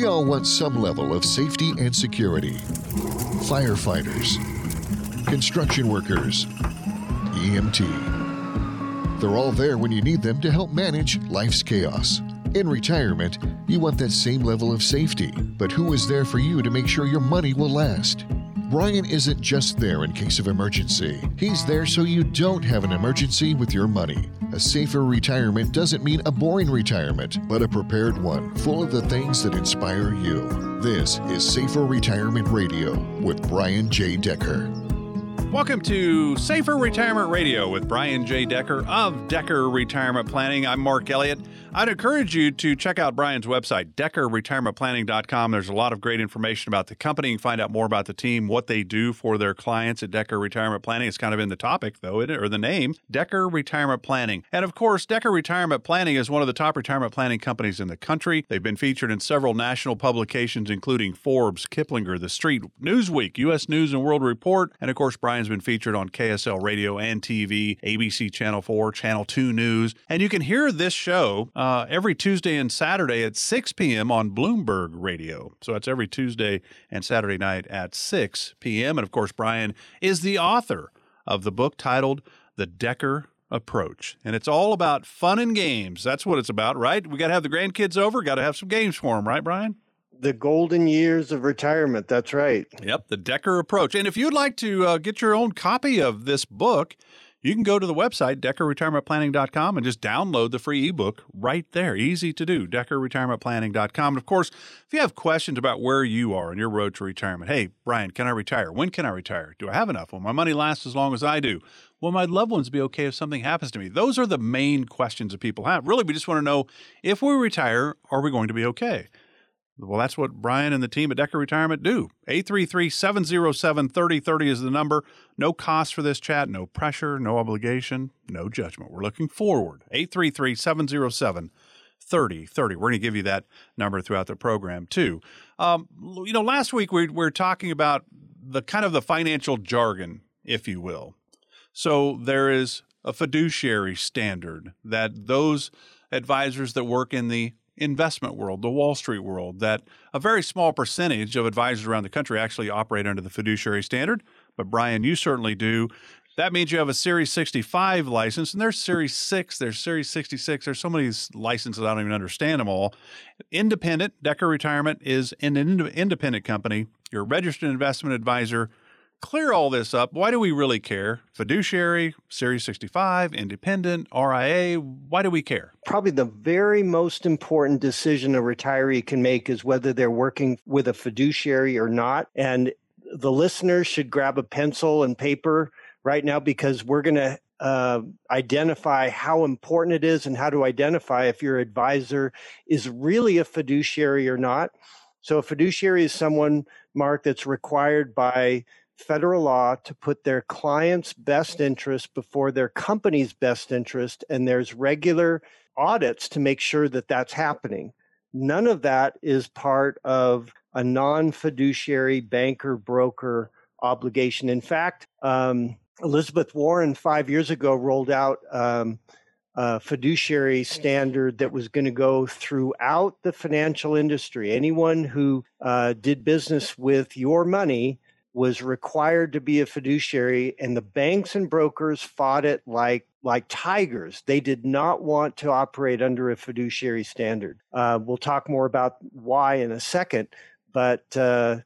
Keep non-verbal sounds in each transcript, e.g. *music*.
We all want some level of safety and security. Firefighters, construction workers, EMT. They're all there when you need them to help manage life's chaos. In retirement, you want that same level of safety, but who is there for you to make sure your money will last? Brian isn't just there in case of emergency. He's there so you don't have an emergency with your money. A safer retirement doesn't mean a boring retirement, but a prepared one, full of the things that inspire you. This is Safer Retirement Radio with Brian J. Decker. Welcome to Safer Retirement Radio with Brian J. Decker of Decker Retirement Planning. I'm Mark Elliott. I'd encourage you to check out Brian's website, deckerretirementplanning.com. There's a lot of great information about the company. You can find out more about the team, what they do for their clients at Decker Retirement Planning. It's kind of in the topic, though, or the name, Decker Retirement Planning. And of course, Decker Retirement Planning is one of the top retirement planning companies in the country. They've been featured in several national publications, including Forbes, Kiplinger, The Street, Newsweek, U.S. News and World Report. And of course, Brian's been featured on KSL Radio and TV, ABC Channel 4, Channel 2 News. And you can hear this show uh, every Tuesday and Saturday at 6 p.m. on Bloomberg Radio. So that's every Tuesday and Saturday night at 6 p.m. And of course, Brian is the author of the book titled The Decker Approach. And it's all about fun and games. That's what it's about, right? We got to have the grandkids over, got to have some games for them, right, Brian? The golden years of retirement. That's right. Yep, the Decker approach. And if you'd like to uh, get your own copy of this book, you can go to the website, deckerretirementplanning.com, and just download the free ebook right there. Easy to do, deckerretirementplanning.com. And of course, if you have questions about where you are on your road to retirement, hey, Brian, can I retire? When can I retire? Do I have enough? Will my money last as long as I do? Will my loved ones be okay if something happens to me? Those are the main questions that people have. Really, we just want to know if we retire, are we going to be okay? Well, that's what Brian and the team at Decker Retirement do. 833 707 3030 is the number. No cost for this chat, no pressure, no obligation, no judgment. We're looking forward. 833 707 3030. We're going to give you that number throughout the program, too. Um, you know, last week we, we were talking about the kind of the financial jargon, if you will. So there is a fiduciary standard that those advisors that work in the investment world, the Wall Street world, that a very small percentage of advisors around the country actually operate under the fiduciary standard. But Brian, you certainly do. That means you have a Series 65 license, and there's Series 6, there's Series 66. There's so many licenses, I don't even understand them all. Independent, Decker Retirement is an independent company. You're a registered investment advisor clear all this up, why do we really care? Fiduciary, Series 65, independent, RIA, why do we care? Probably the very most important decision a retiree can make is whether they're working with a fiduciary or not. And the listeners should grab a pencil and paper right now because we're going to uh, identify how important it is and how to identify if your advisor is really a fiduciary or not. So, a fiduciary is someone, Mark, that's required by federal law to put their client's best interest before their company's best interest, and there's regular audits to make sure that that's happening. None of that is part of a non fiduciary banker broker obligation. In fact, um, Elizabeth Warren five years ago rolled out um, a fiduciary standard that was going to go throughout the financial industry. Anyone who uh, did business with your money was required to be a fiduciary and the banks and brokers fought it like like tigers. They did not want to operate under a fiduciary standard. Uh, we'll talk more about why in a second but uh,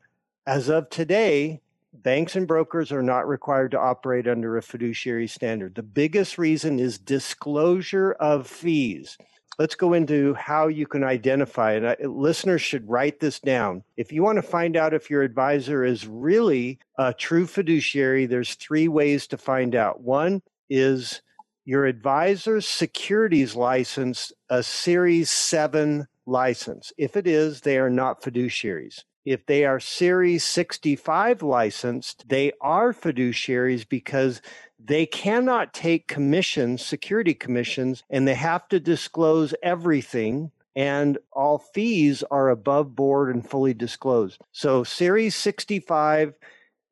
as of today banks and brokers are not required to operate under a fiduciary standard. The biggest reason is disclosure of fees let's go into how you can identify it. listeners should write this down. If you want to find out if your advisor is really a true fiduciary, there's three ways to find out. One is your advisor's securities license, a Series 7 license. If it is, they are not fiduciaries. If they are Series 65 licensed, they are fiduciaries because they cannot take commissions, security commissions, and they have to disclose everything. And all fees are above board and fully disclosed. So, Series 65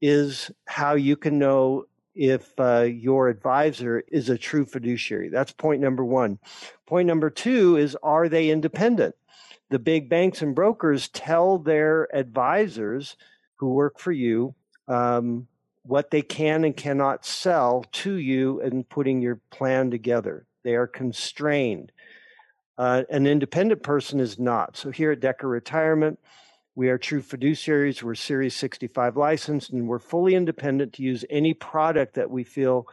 is how you can know if uh, your advisor is a true fiduciary. That's point number one. Point number two is are they independent? the big banks and brokers tell their advisors who work for you um, what they can and cannot sell to you in putting your plan together. They are constrained. Uh, an independent person is not. So here at Decker Retirement, we are true fiduciaries. We're Series 65 licensed, and we're fully independent to use any product that we feel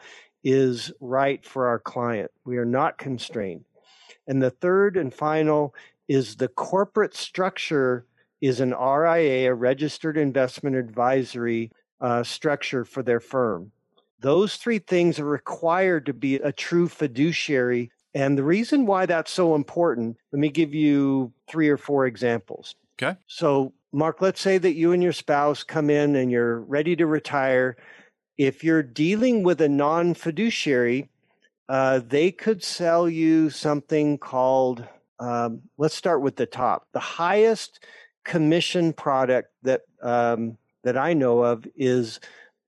is right for our client. We are not constrained. And the third and final is the corporate structure is an RIA, a registered investment advisory uh, structure for their firm. Those three things are required to be a true fiduciary. And the reason why that's so important, let me give you three or four examples. Okay. So, Mark, let's say that you and your spouse come in and you're ready to retire. If you're dealing with a non fiduciary, uh, they could sell you something called, um, let's start with the top. The highest commission product that um, that I know of is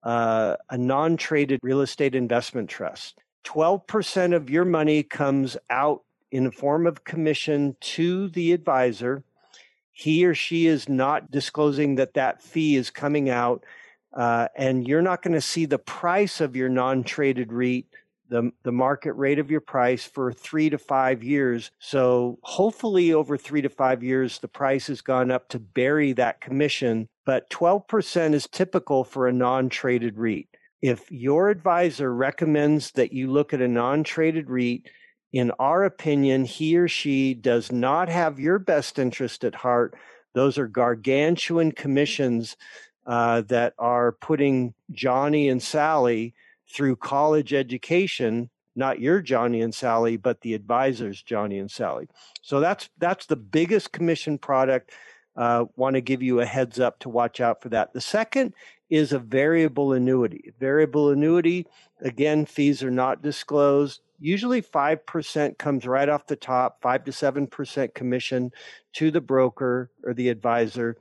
uh, a non traded real estate investment trust. 12% of your money comes out in the form of commission to the advisor. He or she is not disclosing that that fee is coming out, uh, and you're not going to see the price of your non traded REIT the, the market rate of your price for three to five years. So hopefully over three to five years, the price has gone up to bury that commission. But 12% is typical for a non-traded REIT. If your advisor recommends that you look at a non-traded REIT, in our opinion, he or she does not have your best interest at heart. Those are gargantuan commissions uh, that are putting Johnny and Sally through college education not your Johnny and Sally, but the advisors Johnny and Sally. So that's that's the biggest commission product. Uh, Want to give you a heads up to watch out for that. The second is a variable annuity. Variable annuity, again, fees are not disclosed. Usually, five percent comes right off the top, five to seven percent commission to the broker or the advisor,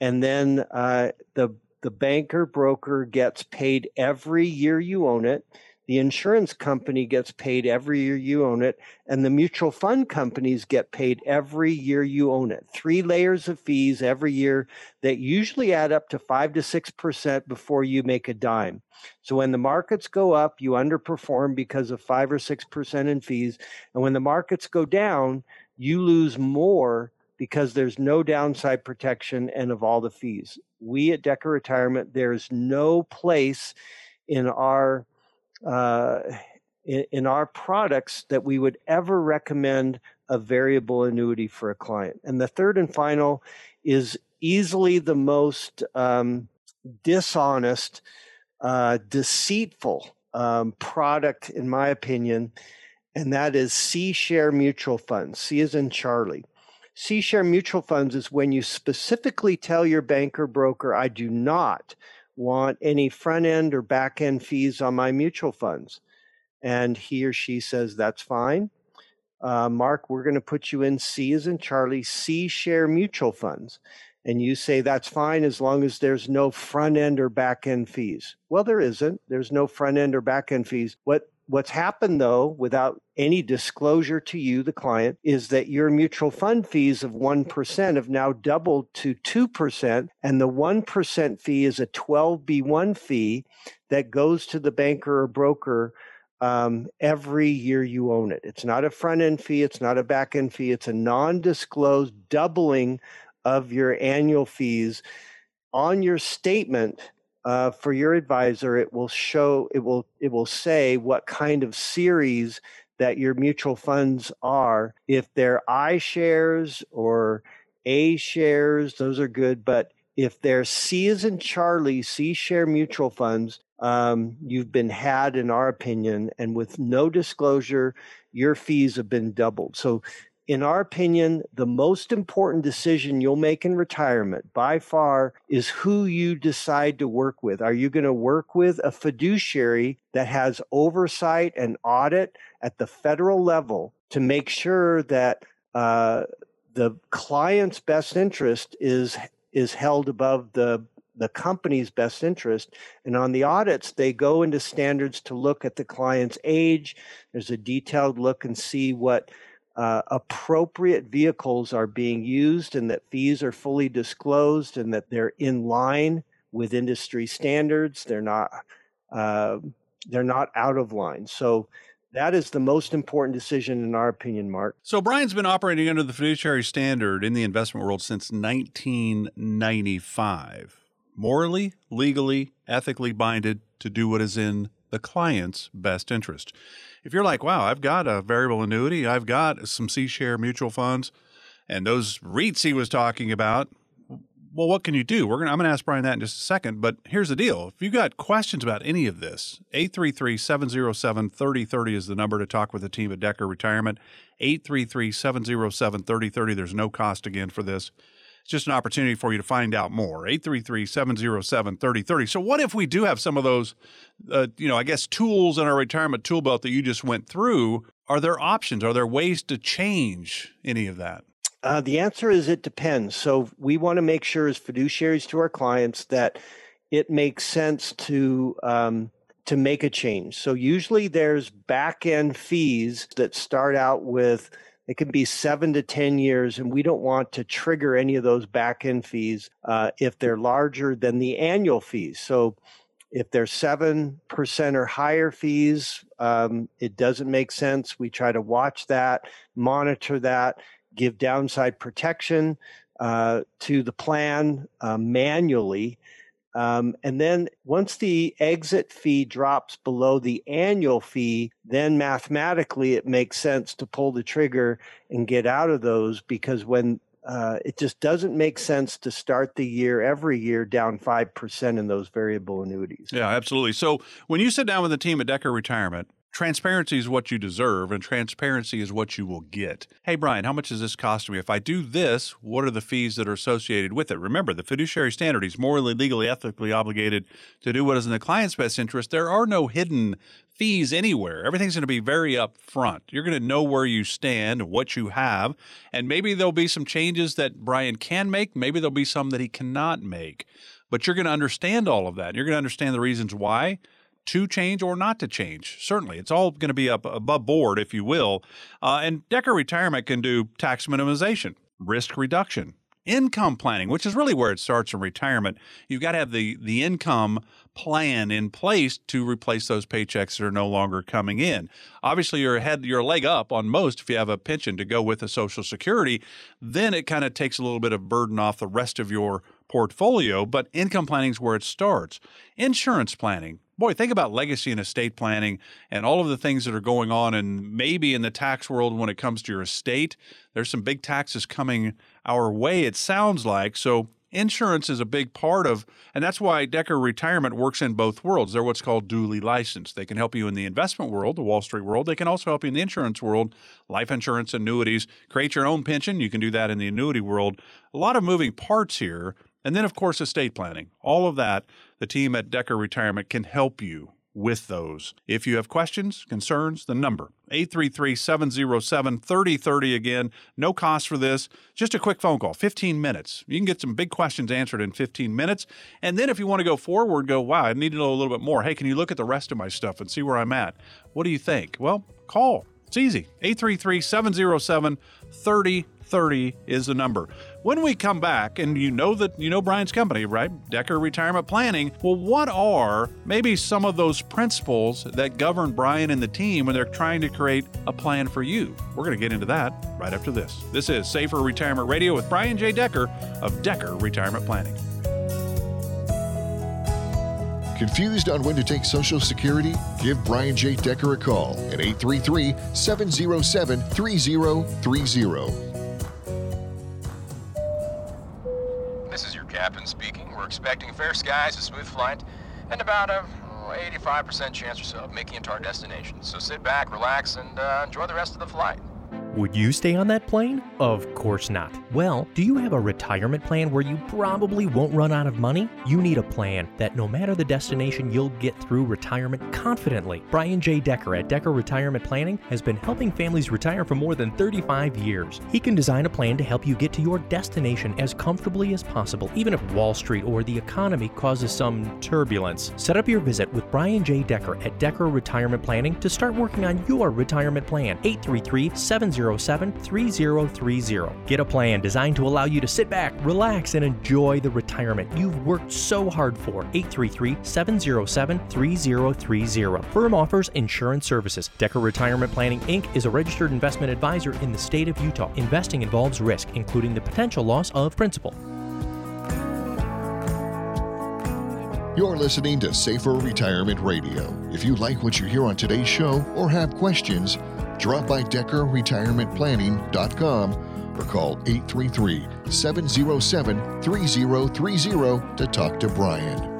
and then uh, the the banker broker gets paid every year you own it. The insurance company gets paid every year you own it. And the mutual fund companies get paid every year you own it. Three layers of fees every year that usually add up to five to 6% before you make a dime. So when the markets go up, you underperform because of five or 6% in fees. And when the markets go down, you lose more because there's no downside protection and of all the fees. We at Decker Retirement, there's no place in our uh, in, in our products that we would ever recommend a variable annuity for a client. And the third and final is easily the most um, dishonest, uh, deceitful um, product, in my opinion, and that is C share mutual funds. C is in Charlie. C share mutual funds is when you specifically tell your banker broker, I do not want any front end or back end fees on my mutual funds. And he or she says, That's fine. Uh, Mark, we're going to put you in C as in Charlie, C share mutual funds. And you say that's fine as long as there's no front end or back end fees. Well, there isn't. There's no front end or back end fees. What What's happened though, without any disclosure to you, the client, is that your mutual fund fees of 1% have now doubled to 2%. And the 1% fee is a 12B1 fee that goes to the banker or broker um, every year you own it. It's not a front end fee, it's not a back end fee, it's a non disclosed doubling of your annual fees on your statement uh, for your advisor, it will show it will it will say what kind of series that your mutual funds are. If they're i shares or A shares, those are good. But if they're C as in Charlie, C share mutual funds, um, you've been had in our opinion, and with no disclosure, your fees have been doubled. So in our opinion, the most important decision you'll make in retirement by far is who you decide to work with. Are you going to work with a fiduciary that has oversight and audit at the federal level to make sure that uh, the client's best interest is is held above the the company's best interest. And on the audits, they go into standards to look at the client's age. There's a detailed look and see what uh, appropriate vehicles are being used and that fees are fully disclosed and that they're in line with industry standards. They're not uh, they're not out of line. So that is the most important decision in our opinion, Mark. So Brian's been operating under the fiduciary standard in the investment world since 1995. Morally, legally, ethically binded to do what is in the client's best interest. If you're like, wow, I've got a variable annuity, I've got some C share mutual funds, and those REITs he was talking about, well, what can you do? We're gonna, I'm going to ask Brian that in just a second. But here's the deal: if you've got questions about any of this, 833-707-3030 is the number to talk with the team at Decker Retirement. 833-707-3030. There's no cost again for this. It's just an opportunity for you to find out more. 833-707-3030. So what if we do have some of those, uh, you know, I guess tools in our retirement tool belt that you just went through? Are there options? Are there ways to change any of that? Uh, the answer is it depends. So we want to make sure as fiduciaries to our clients that it makes sense to um, to make a change. So usually there's back end fees that start out with it can be seven to ten years, and we don't want to trigger any of those back end fees uh, if they're larger than the annual fees. So if they're seven percent or higher fees, um, it doesn't make sense. We try to watch that, monitor that give downside protection uh, to the plan uh, manually. Um, and then once the exit fee drops below the annual fee, then mathematically it makes sense to pull the trigger and get out of those because when uh, it just doesn't make sense to start the year every year down 5% in those variable annuities. Yeah, absolutely. So when you sit down with the team at Decker Retirement, transparency is what you deserve and transparency is what you will get. Hey, Brian, how much does this cost me? If I do this, what are the fees that are associated with it? Remember, the fiduciary standard is morally, legally, ethically obligated to do what is in the client's best interest. There are no hidden fees anywhere. Everything's going to be very upfront. You're going to know where you stand, what you have, and maybe there'll be some changes that Brian can make. Maybe there'll be some that he cannot make. But you're going to understand all of that. You're going to understand the reasons why to change or not to change. Certainly, it's all going to be up above board, if you will. Uh, and Decker Retirement can do tax minimization, risk reduction, income planning, which is really where it starts in retirement. You've got to have the the income plan in place to replace those paychecks that are no longer coming in. Obviously, you're ahead, you're a leg up on most if you have a pension to go with a Social Security. Then it kind of takes a little bit of burden off the rest of your portfolio. But income planning is where it starts. Insurance planning, boy, think about legacy and estate planning and all of the things that are going on, and maybe in the tax world when it comes to your estate. There's some big taxes coming our way, it sounds like. So, insurance is a big part of, and that's why Decker Retirement works in both worlds. They're what's called dually licensed. They can help you in the investment world, the Wall Street world. They can also help you in the insurance world, life insurance, annuities. Create your own pension. You can do that in the annuity world. A lot of moving parts here. And then, of course, estate planning. All of that, the team at Decker Retirement can help you with those. If you have questions, concerns, the number 833-707-3030 again. No cost for this. Just a quick phone call, 15 minutes. You can get some big questions answered in 15 minutes. And then if you want to go forward, go, wow, I need to know a little bit more. Hey, can you look at the rest of my stuff and see where I'm at? What do you think? Well, call. It's easy. 833-707-3030 30 is the number. When we come back, and you know that you know Brian's company, right? Decker Retirement Planning. Well, what are maybe some of those principles that govern Brian and the team when they're trying to create a plan for you? We're going to get into that right after this. This is Safer Retirement Radio with Brian J. Decker of Decker Retirement Planning. Confused on when to take Social Security? Give Brian J. Decker a call at 833 707 3030. Captain speaking. We're expecting fair skies, a smooth flight, and about a 85% chance or so of making it to our destination. So sit back, relax, and uh, enjoy the rest of the flight. Would you stay on that plane? Of course not. Well, do you have a retirement plan where you probably won't run out of money? You need a plan that no matter the destination, you'll get through retirement confidently. Brian J. Decker at Decker Retirement Planning has been helping families retire for more than 35 years. He can design a plan to help you get to your destination as comfortably as possible, even if Wall Street or the economy causes some turbulence. Set up your visit with Brian J. Decker at Decker Retirement Planning to start working on your retirement plan. 833 70 707 3030. Get a plan designed to allow you to sit back, relax, and enjoy the retirement you've worked so hard for. 833 707 3030. Firm offers insurance services. Decker Retirement Planning Inc. is a registered investment advisor in the state of Utah. Investing involves risk, including the potential loss of principal. You're listening to Safer Retirement Radio. If you like what you hear on today's show or have questions, drop by DeckerRetirementPlanning.com or call 833 707 3030 to talk to Brian.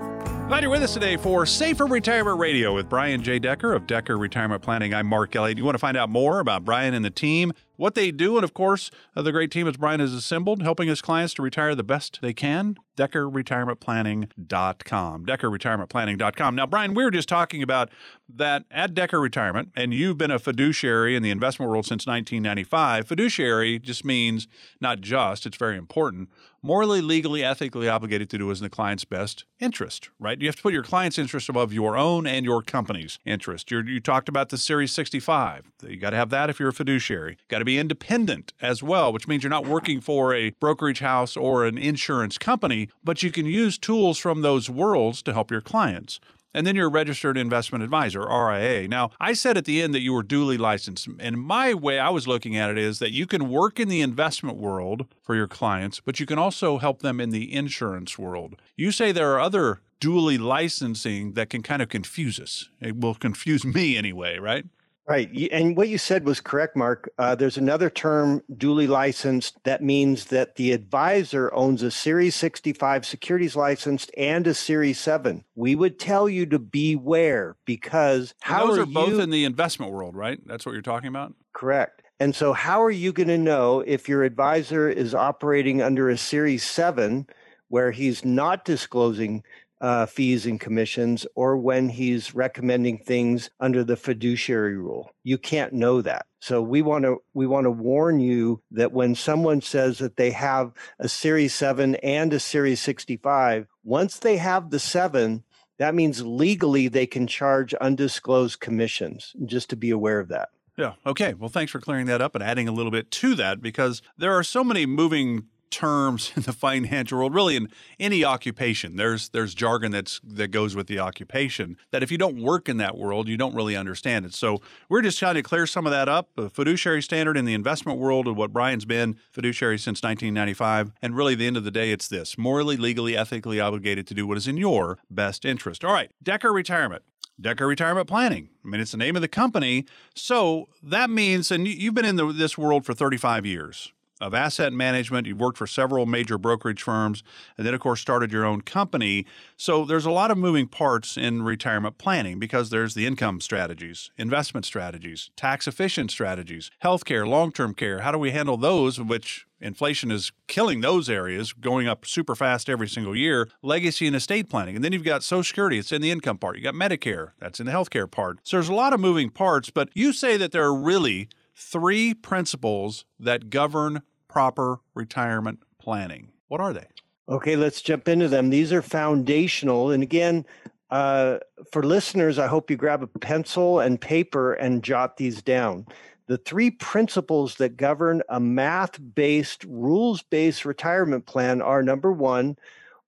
Glad you're with us today for Safer Retirement Radio with Brian J. Decker of Decker Retirement Planning. I'm Mark Elliott. You want to find out more about Brian and the team, what they do, and of course, uh, the great team that Brian has assembled, helping his clients to retire the best they can. DeckerRetirementPlanning.com. DeckerRetirementPlanning.com. Now, Brian, we were just talking about that at Decker Retirement, and you've been a fiduciary in the investment world since 1995. Fiduciary just means not just, it's very important, morally, legally, ethically obligated to do is in the client's best interest, right? You have to put your client's interest above your own and your company's interest. You're, you talked about the Series 65. You got to have that if you're a fiduciary. Got to be independent as well, which means you're not working for a brokerage house or an insurance company, but you can use tools from those worlds to help your clients. And then you're a registered investment advisor, RIA. Now, I said at the end that you were dually licensed. And my way I was looking at it is that you can work in the investment world for your clients, but you can also help them in the insurance world. You say there are other dually licensing that can kind of confuse us. It will confuse *laughs* me anyway, right? Right. And what you said was correct, Mark. Uh, there's another term, dually licensed, that means that the advisor owns a Series 65 securities licensed and a Series 7. We would tell you to beware because how and those are, are both you... in the investment world, right? That's what you're talking about? Correct. And so, how are you going to know if your advisor is operating under a Series 7 where he's not disclosing uh, fees and commissions or when he's recommending things under the fiduciary rule. You can't know that. So we want to we want to warn you that when someone says that they have a Series 7 and a Series 65, once they have the 7, that means legally they can charge undisclosed commissions. Just to be aware of that. Yeah. Okay. Well, thanks for clearing that up and adding a little bit to that because there are so many moving terms in the *laughs* financial world, really in any occupation. There's there's jargon that's that goes with the occupation that if you don't work in that world, you don't really understand it. So we're just trying to clear some of that up. The fiduciary standard in the investment world of what Brian's been fiduciary since 1995, and really the end of the day, it's this: morally, legally, ethically obligated to do what is in your best interest. All right, Decker Retirement. Decker Retirement Planning. I mean, it's the name of the company. So that means, and you've been in the, this world for 35 years of asset management. You've worked for several major brokerage firms, and then, of course, started your own company. So there's a lot of moving parts in retirement planning because there's the income strategies, investment strategies, tax efficient strategies, healthcare, long term care. How do we handle those, which inflation is killing those areas, going up super fast every single year, legacy and estate planning. And then you've got Social Security, it's in the income part. You got Medicare, that's in the healthcare part. So there's a lot of moving parts, but you say that there are really three principles that govern proper retirement planning. What are they? Okay, let's jump into them. These are foundational. And again, uh, for listeners, I hope you grab a pencil and paper and jot these down. The three principles that govern a math based, rules based retirement plan are number one,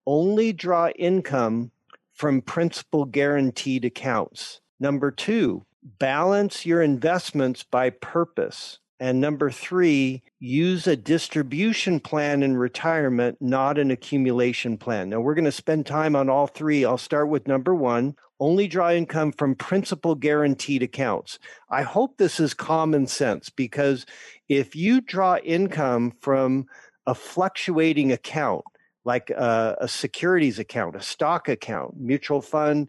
only draw income from principal guaranteed accounts. Number two, balance your investments by purpose. And number three, use a distribution plan in retirement, not an accumulation plan. Now, we're going to spend time on all three. I'll start with number one only draw income from principal guaranteed accounts. I hope this is common sense because if you draw income from a fluctuating account, like a, a securities account, a stock account, mutual fund,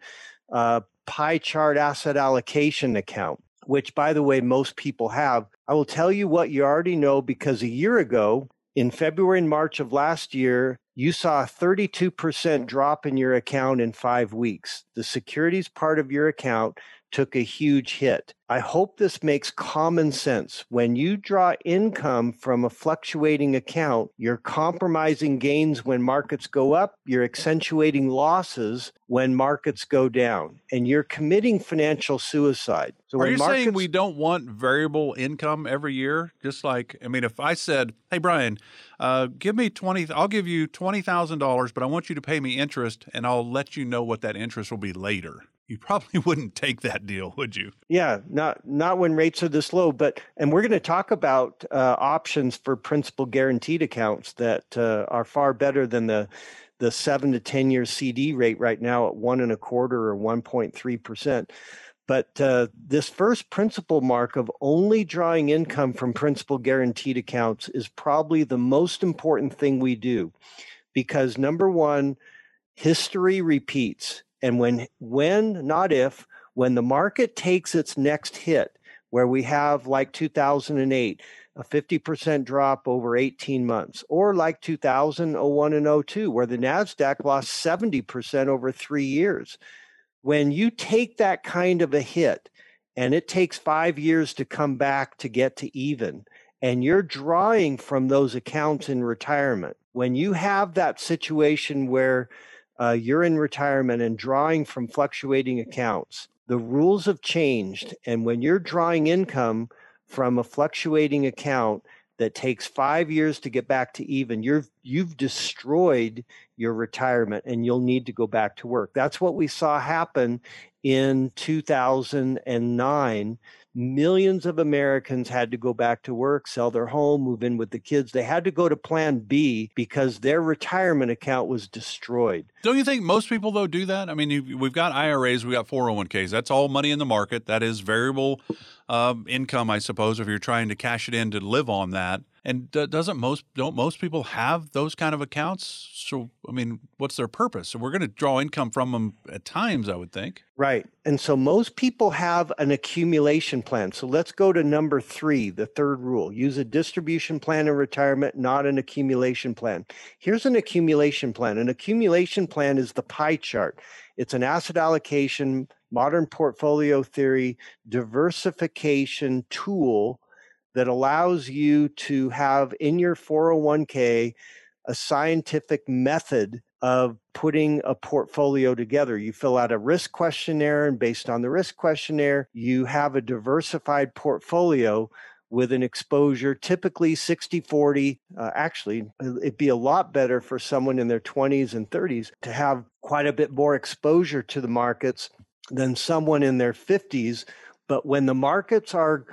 uh, pie chart asset allocation account, which by the way, most people have. I will tell you what you already know because a year ago, in February and March of last year, you saw a 32% drop in your account in five weeks. The securities part of your account took a huge hit. I hope this makes common sense. When you draw income from a fluctuating account, you're compromising gains when markets go up, you're accentuating losses when markets go down, and you're committing financial suicide. So Are you markets... saying we don't want variable income every year? Just like, I mean, if I said, hey, Brian, uh, give me 20, I'll give you $20,000, but I want you to pay me interest and I'll let you know what that interest will be later you probably *laughs* wouldn't take that deal, would you? Yeah, not not when rates are this low. But and we're going to talk about uh, options for principal guaranteed accounts that uh, are far better than the the seven to ten year CD rate right now at one and a quarter or one point three percent. But uh, this first principle mark of only drawing income from principal guaranteed accounts is probably the most important thing we do, because number one, history repeats and when, when, not if, when the market takes its next hit, where we have like 2008, a 50% drop over 18 months, or like 2001 and 02, where the NASDAQ lost 70% over three years. When you take that kind of a hit, and it takes five years to come back to get to even, and you're drawing from those accounts in retirement, when you have that situation where uh, you're in retirement and drawing from fluctuating accounts, the rules have changed. And when you're drawing income from a fluctuating account that takes five years to get back to even, you're, you've destroyed your retirement and you'll need to go back to work. That's what we saw happen in 2009 millions of Americans had to go back to work, sell their home, move in with the kids. They had to go to plan B because their retirement account was destroyed. Don't you think most people, though, do that? I mean, we've got IRAs, we've got 401ks. That's all money in the market. That is variable um, income, I suppose, if you're trying to cash it in to live on that. And doesn't most don't most people have those kind of accounts? So I mean, what's their purpose? So we're going to draw income from them at times, I would think. Right. And so most people have an accumulation plan. So let's go to number 3, the third rule. Use a distribution plan in retirement, not an accumulation plan. Here's an accumulation plan. An accumulation plan is the pie chart. It's an asset allocation, modern portfolio theory, diversification tool that allows you to have in your 401k a scientific method of putting a portfolio together. You fill out a risk questionnaire, and based on the risk questionnaire, you have a diversified portfolio with an exposure typically 60 40 uh, actually it'd be a lot better for someone in their 20s and 30s to have quite a bit more exposure to the markets than someone in their 50s but when the markets are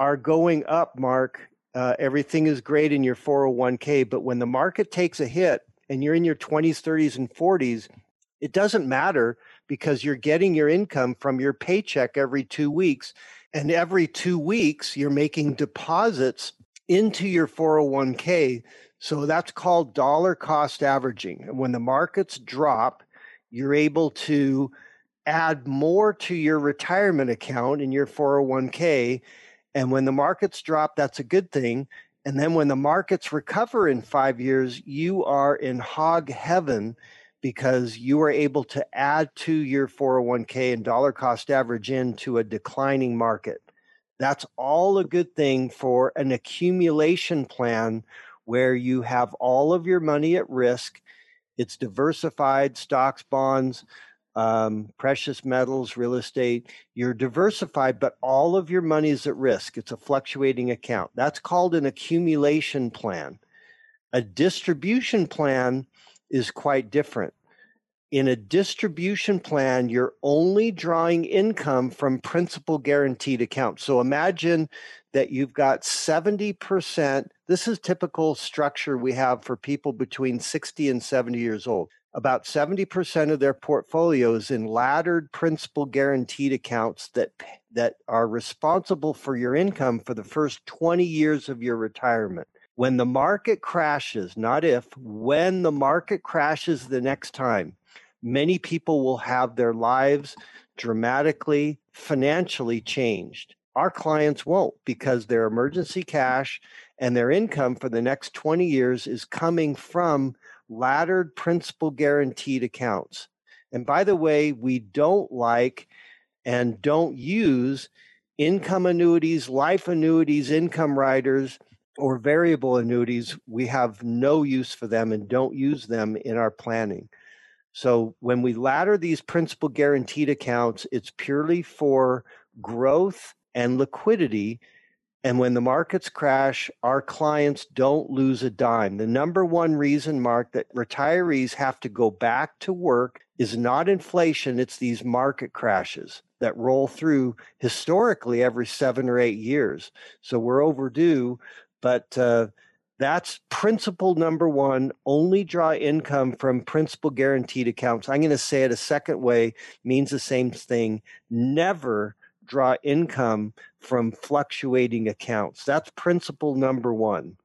are going up, Mark, uh, everything is great in your 401k. But when the market takes a hit and you're in your 20s, 30s, and 40s, it doesn't matter because you're getting your income from your paycheck every two weeks. And every two weeks, you're making deposits into your 401k. So that's called dollar cost averaging. And when the markets drop, you're able to add more to your retirement account in your 401k and when the markets drop, that's a good thing. And then when the markets recover in five years, you are in hog heaven because you are able to add to your 401k and dollar cost average into a declining market. That's all a good thing for an accumulation plan where you have all of your money at risk. It's diversified stocks, bonds, um, precious metals, real estate. You're diversified, but all of your money is at risk. It's a fluctuating account. That's called an accumulation plan. A distribution plan is quite different. In a distribution plan, you're only drawing income from principal guaranteed accounts. So imagine that you've got 70%. This is typical structure we have for people between 60 and 70 years old about 70% of their portfolios in laddered principal guaranteed accounts that that are responsible for your income for the first 20 years of your retirement. When the market crashes, not if, when the market crashes the next time, many people will have their lives dramatically financially changed. Our clients won't because their emergency cash and their income for the next 20 years is coming from laddered principal guaranteed accounts. And by the way, we don't like and don't use income annuities, life annuities, income riders, or variable annuities. We have no use for them and don't use them in our planning. So when we ladder these principal guaranteed accounts, it's purely for growth and liquidity. And when the markets crash, our clients don't lose a dime. The number one reason, Mark, that retirees have to go back to work is not inflation, it's these market crashes that roll through historically every seven or eight years. So we're overdue, but uh, that's principle number one. Only draw income from principal guaranteed accounts. I'm going to say it a second way, means the same thing. Never draw income from fluctuating accounts. That's principle number one.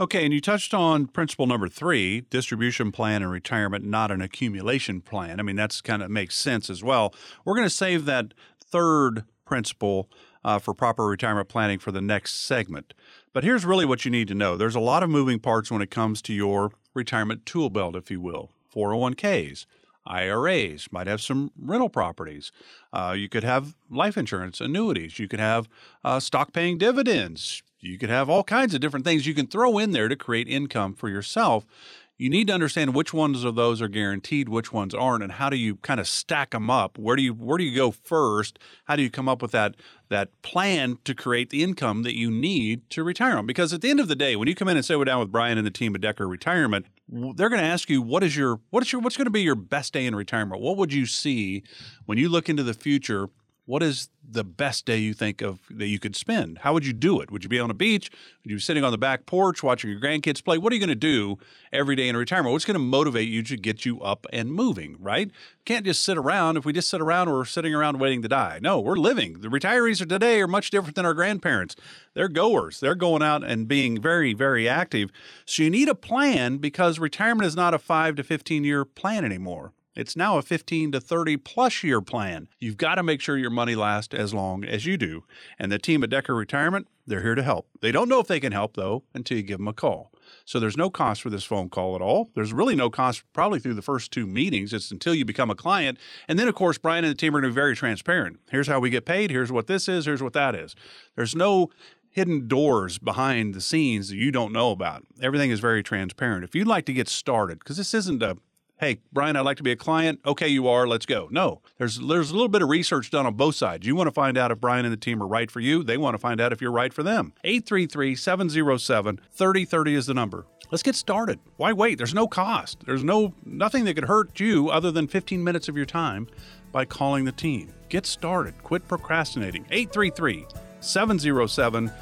Okay, and you touched on principle number three distribution plan and retirement, not an accumulation plan. I mean, that's kind of makes sense as well. We're going to save that third principle uh, for proper retirement planning for the next segment. But here's really what you need to know there's a lot of moving parts when it comes to your retirement tool belt, if you will 401ks. IRAs might have some rental properties. Uh, you could have life insurance, annuities. You could have uh, stock paying dividends. You could have all kinds of different things you can throw in there to create income for yourself you need to understand which ones of those are guaranteed, which ones aren't, and how do you kind of stack them up? Where do you where do you go first? How do you come up with that that plan to create the income that you need to retire on? Because at the end of the day, when you come in and sit down with Brian and the team at Decker Retirement, they're going to ask you what is your what is your what's going to be your best day in retirement? What would you see when you look into the future? What is the best day you think of that you could spend? How would you do it? Would you be on a beach? Would you be sitting on the back porch watching your grandkids play? What are you going to do every day in retirement? What's going to motivate you to get you up and moving, right? Can't just sit around. If we just sit around, we're sitting around waiting to die. No, we're living. The retirees of today are much different than our grandparents. They're goers. They're going out and being very, very active. So you need a plan because retirement is not a five to 15 year plan anymore. It's now a 15 to 30 plus year plan. You've got to make sure your money lasts as long as you do. And the team at Decker Retirement, they're here to help. They don't know if they can help, though, until you give them a call. So there's no cost for this phone call at all. There's really no cost probably through the first two meetings. It's until you become a client. And then, of course, Brian and the team are going to be very transparent. Here's how we get paid. Here's what this is. Here's what that is. There's no hidden doors behind the scenes that you don't know about. Everything is very transparent. If you'd like to get started, because this isn't a hey, Brian, I'd like to be a client. Okay, you are. Let's go. No, there's there's a little bit of research done on both sides. You want to find out if Brian and the team are right for you. They want to find out if you're right for them. 833-707-3030 is the number. Let's get started. Why wait? There's no cost. There's no nothing that could hurt you other than 15 minutes of your time by calling the team. Get started. Quit procrastinating. 833 707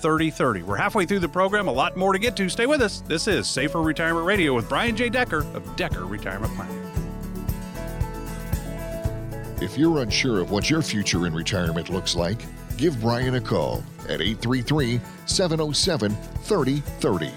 3030. We're halfway through the program, a lot more to get to. Stay with us. This is Safer Retirement Radio with Brian J. Decker of Decker Retirement Planning. If you're unsure of what your future in retirement looks like, give Brian a call at 833 707 3030.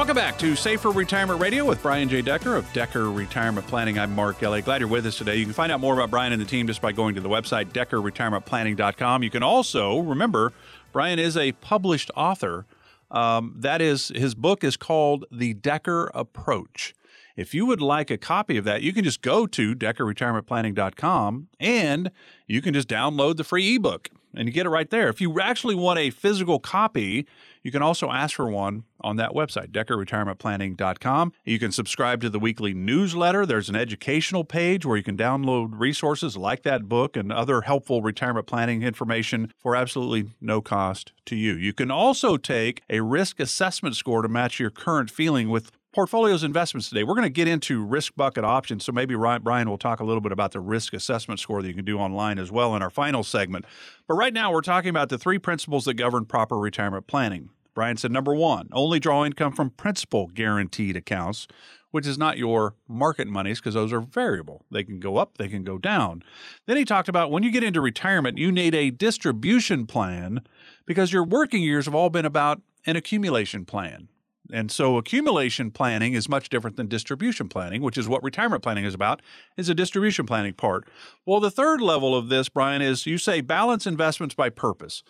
Welcome back to Safer Retirement Radio with Brian J. Decker of Decker Retirement Planning. I'm Mark Elliott. Glad you're with us today. You can find out more about Brian and the team just by going to the website deckerretirementplanning.com. You can also remember Brian is a published author. Um, that is, his book is called The Decker Approach. If you would like a copy of that, you can just go to deckerretirementplanning.com and you can just download the free ebook and you get it right there. If you actually want a physical copy, you can also ask for one on that website, deckerretirementplanning.com. You can subscribe to the weekly newsletter. There's an educational page where you can download resources like that book and other helpful retirement planning information for absolutely no cost to you. You can also take a risk assessment score to match your current feeling with portfolios investments today. We're going to get into risk bucket options. So maybe Brian will talk a little bit about the risk assessment score that you can do online as well in our final segment. But right now, we're talking about the three principles that govern proper retirement planning. Brian said number one, only draw income from principal guaranteed accounts, which is not your market monies because those are variable. They can go up, they can go down. Then he talked about when you get into retirement, you need a distribution plan because your working years have all been about an accumulation plan. And so accumulation planning is much different than distribution planning, which is what retirement planning is about, is a distribution planning part. Well, the third level of this, Brian, is you say balance investments by purpose.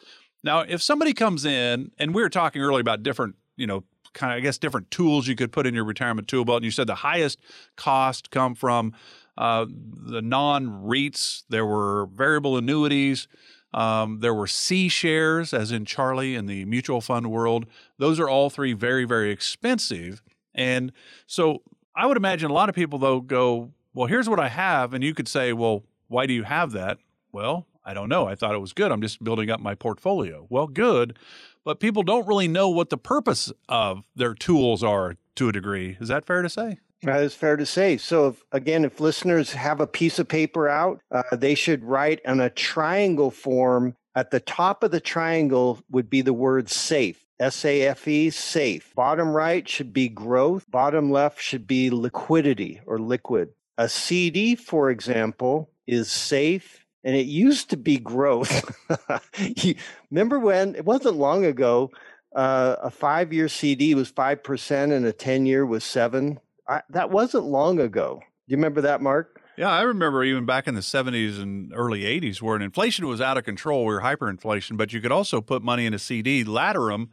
Now, if somebody comes in, and we were talking earlier about different, you know, kind of, I guess, different tools you could put in your retirement tool belt. And you said the highest cost come from uh, the non REITs. There were variable annuities. Um, there were C shares, as in Charlie in the mutual fund world. Those are all three very, very expensive. And so I would imagine a lot of people, though, go, Well, here's what I have. And you could say, Well, why do you have that? Well, I don't know. I thought it was good. I'm just building up my portfolio. Well, good. But people don't really know what the purpose of their tools are to a degree. Is that fair to say? That is fair to say. So, if, again, if listeners have a piece of paper out, uh, they should write on a triangle form. At the top of the triangle would be the word safe. S A F E, safe. Bottom right should be growth. Bottom left should be liquidity or liquid. A CD, for example, is safe and it used to be growth. *laughs* remember when it wasn't long ago, uh, a five year CD was 5% and a 10 year was seven I, that wasn't long ago. Do you remember that, Mark? Yeah, I remember even back in the 70s and early 80s where inflation was out of control. We were hyperinflation, but you could also put money in a CD, ladder them,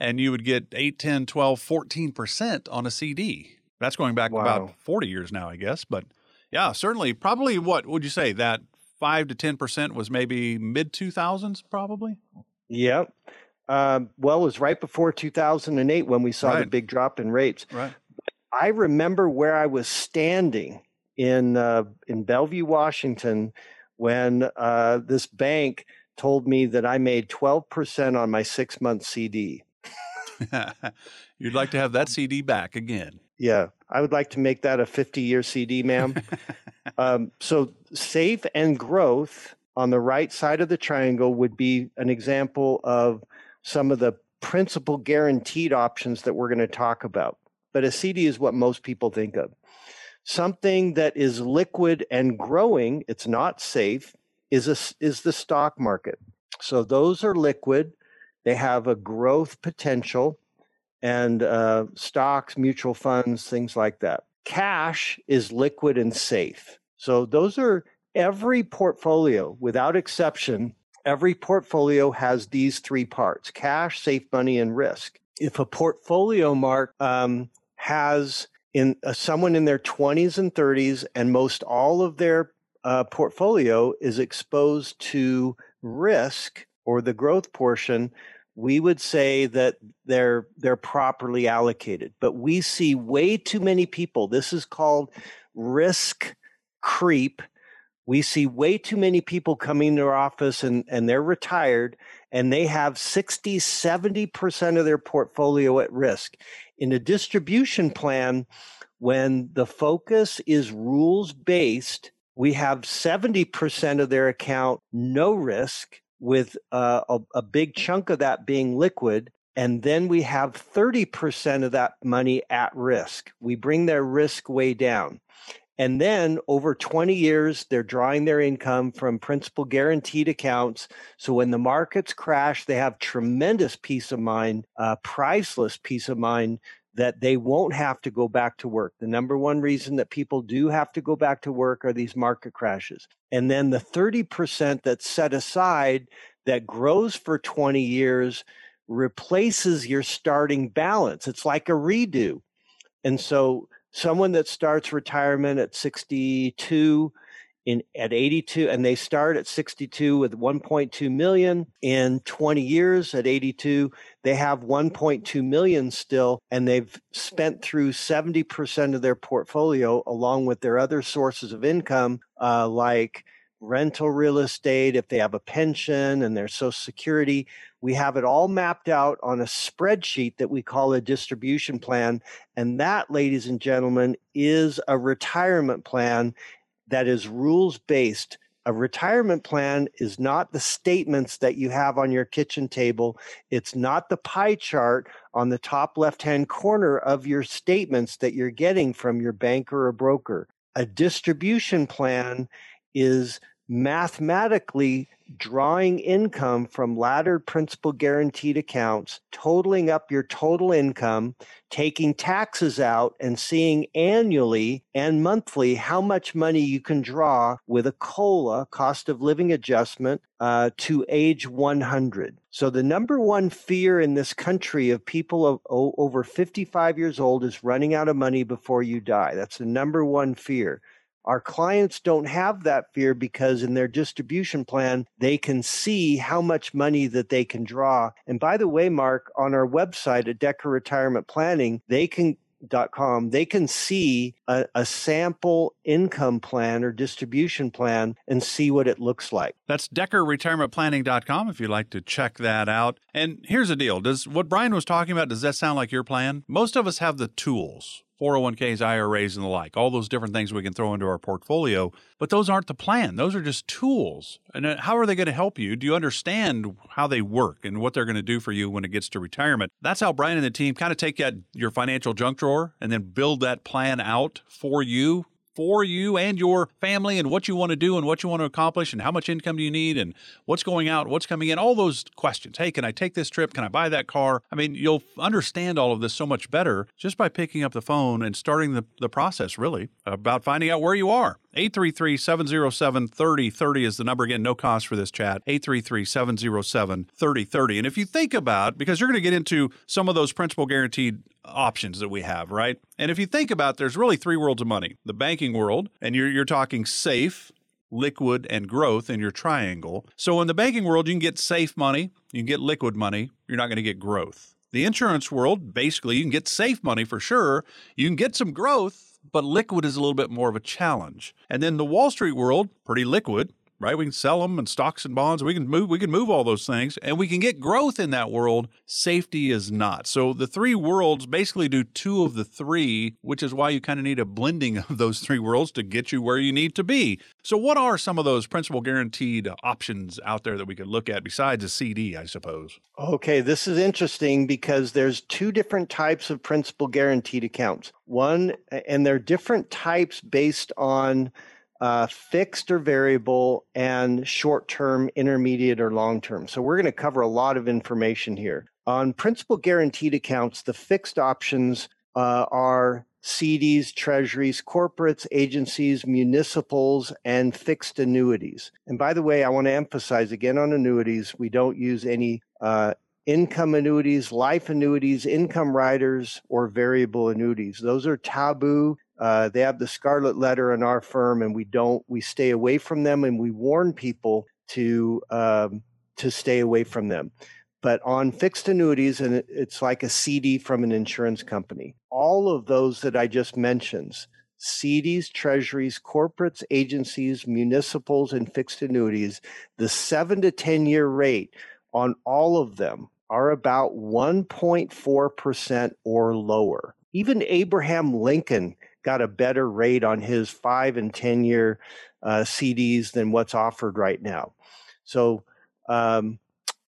and you would get 8, 10, 12, 14% on a CD. That's going back wow. about 40 years now, I guess. But yeah, certainly, probably what would you say? That 5 to 10% was maybe mid 2000s, probably? Yep. Um, well, it was right before 2008 when we saw right. the big drop in rates. Right. I remember where I was standing in uh, in Bellevue, Washington, when uh, this bank told me that I made twelve percent on my six month CD. *laughs* You'd like to have that CD back again? Yeah, I would like to make that a fifty year CD, ma'am. *laughs* um, so safe and growth on the right side of the triangle would be an example of some of the principal guaranteed options that we're going to talk about but a CD is what most people think of. Something that is liquid and growing, it's not safe, is, a, is the stock market. So those are liquid, they have a growth potential, and uh, stocks, mutual funds, things like that. Cash is liquid and safe. So those are every portfolio without exception. Every portfolio has these three parts cash, safe money, and risk. If a portfolio mark um, has in uh, someone in their 20s and 30s, and most all of their uh, portfolio is exposed to risk or the growth portion, we would say that they're they're properly allocated. But we see way too many people. This is called risk creep. We see way too many people coming to our office and, and they're retired and they have 60, 70% of their portfolio at risk in a distribution plan, when the focus is rules based, we have 70% of their account no risk, with uh, a, a big chunk of that being liquid. And then we have 30% of that money at risk. We bring their risk way down. And then over 20 years, they're drawing their income from principal guaranteed accounts. So when the markets crash, they have tremendous peace of mind, uh, priceless peace of mind that they won't have to go back to work. The number one reason that people do have to go back to work are these market crashes. And then the 30% that's set aside that grows for 20 years replaces your starting balance. It's like a redo. And so someone that starts retirement at 62 in at 82 and they start at 62 with 1.2 million in 20 years. At 82 they have 1.2 million still and they've spent through 70% of their portfolio along with their other sources of income uh, like rental real estate if they have a pension and their social security we have it all mapped out on a spreadsheet that we call a distribution plan. And that, ladies and gentlemen, is a retirement plan that is rules based. A retirement plan is not the statements that you have on your kitchen table. It's not the pie chart on the top left hand corner of your statements that you're getting from your banker or broker. A distribution plan is mathematically drawing income from laddered principal guaranteed accounts, totaling up your total income, taking taxes out, and seeing annually and monthly how much money you can draw with a COLA, cost of living adjustment, uh, to age 100. So, the number one fear in this country of people of, over 55 years old is running out of money before you die. That's the number one fear. Our clients don't have that fear because in their distribution plan, they can see how much money that they can draw. And by the way, Mark, on our website at Decker Retirement Planning, they can dot com they can see a, a, sample income plan or distribution plan and see what it looks like. That's deckerretirementplanning.com if you'd like to check that out. And here's the deal. Does what brian was talking about does that sound like your plan? Most of us have the tools 401ks, IRAs, and the like, all those different things we can throw into our portfolio. But those aren't the plan. Those are just tools. And uh, how are they going to help you? Do you understand how they work and what they're going to do for you when it gets to retirement? That's how Brian and the team kind of take that, your financial junk drawer and then build that plan out for you for you and your family and what you want to do and what you want to accomplish and how much income do you need and what's going out, what's coming in, all those questions. Hey, can I take this trip? Can I buy that car? I mean, you'll understand all of this so much better just by picking up the phone and starting the, the process, really, about finding out where you are. 833 707 3030 is the number. Again, no cost for this chat. 833 707 3030. And if you think about, because you're going to get into some of those principal guaranteed options that we have, right? And if you think about, there's really three worlds of money: the banking world, and you're you're talking safe, liquid, and growth in your triangle. So in the banking world, you can get safe money, you can get liquid money. You're not going to get growth. The insurance world, basically, you can get safe money for sure. You can get some growth, but liquid is a little bit more of a challenge. And then the Wall Street world, pretty liquid right? We can sell them and stocks and bonds. We can move. We can move all those things, and we can get growth in that world. Safety is not. So the three worlds basically do two of the three, which is why you kind of need a blending *laughs* of those three worlds to get you where you need to be. So what are some of those principal guaranteed options out there that we could look at besides a CD? I suppose. Okay, this is interesting because there's two different types of principal guaranteed accounts. One, and they're different types based on uh, fixed or variable, and short term, intermediate, or long term. So we're going to cover a lot of information here. On principal guaranteed accounts, the fixed options uh, are CDs, treasuries, corporates, agencies, municipals, and fixed annuities. And by the way, I want to emphasize again on annuities, we don't use any uh, income annuities, life annuities, income riders, or variable annuities. Those are taboo uh, they have the scarlet letter in our firm, and we don't. We stay away from them, and we warn people to um, to stay away from them. But on fixed annuities, and it's like a CD from an insurance company. All of those that I just mentioned, CDs, treasuries, corporates, agencies, municipals, and fixed annuities, the seven to 10 year rate on all of them are about 1.4% or lower. Even Abraham Lincoln got a better rate on his five and 10 year uh, CDs than what's offered right now. So, um,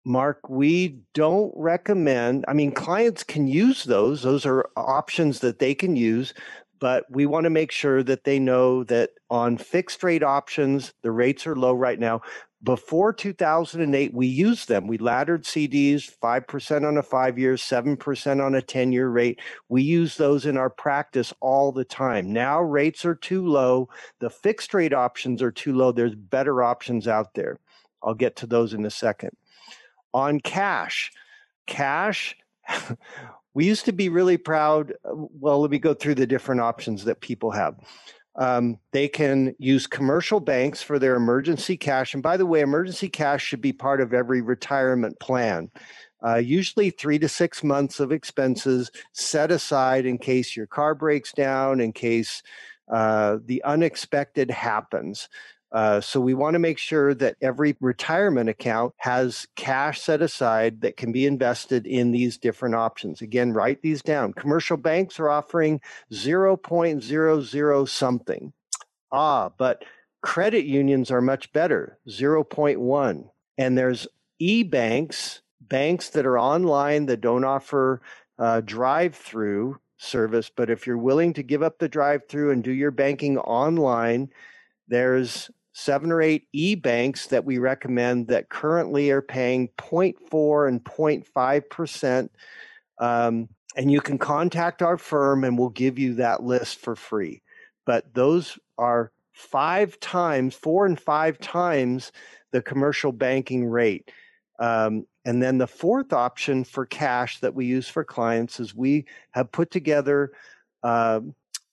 Mark, we don't recommend, I mean, clients can use those, those are options that they can use, but we want to make sure that they know that on fixed rate options, the rates are low right now before 2008, we used them. We laddered CDs, 5% on a five year, 7% on a 10 year rate. We use those in our practice all the time. Now rates are too low. The fixed rate options are too low. There's better options out there. I'll get to those in a second. On cash, cash, *laughs* we used to be really proud. Uh, well, let me go through the different options that people have. Um, they can use commercial banks for their emergency cash. And by the way, emergency cash should be part of every retirement plan. Uh, usually three to six months of expenses set aside in case your car breaks down, in case uh, the unexpected happens. Uh, so we want to make sure that every retirement account has cash set aside that can be invested in these different options. Again, write these down. Commercial banks are offering 0.00 something. Ah, but credit unions are much better, 0.1. And there's e-banks, banks that are online that don't offer uh, drive-through service. But if you're willing to give up the drive-through and do your banking online, there's seven or eight e banks that we recommend that currently are paying 0.4 and 0.5 percent. Um, and you can contact our firm and we'll give you that list for free. But those are five times, four and five times the commercial banking rate. Um, and then the fourth option for cash that we use for clients is we have put together uh,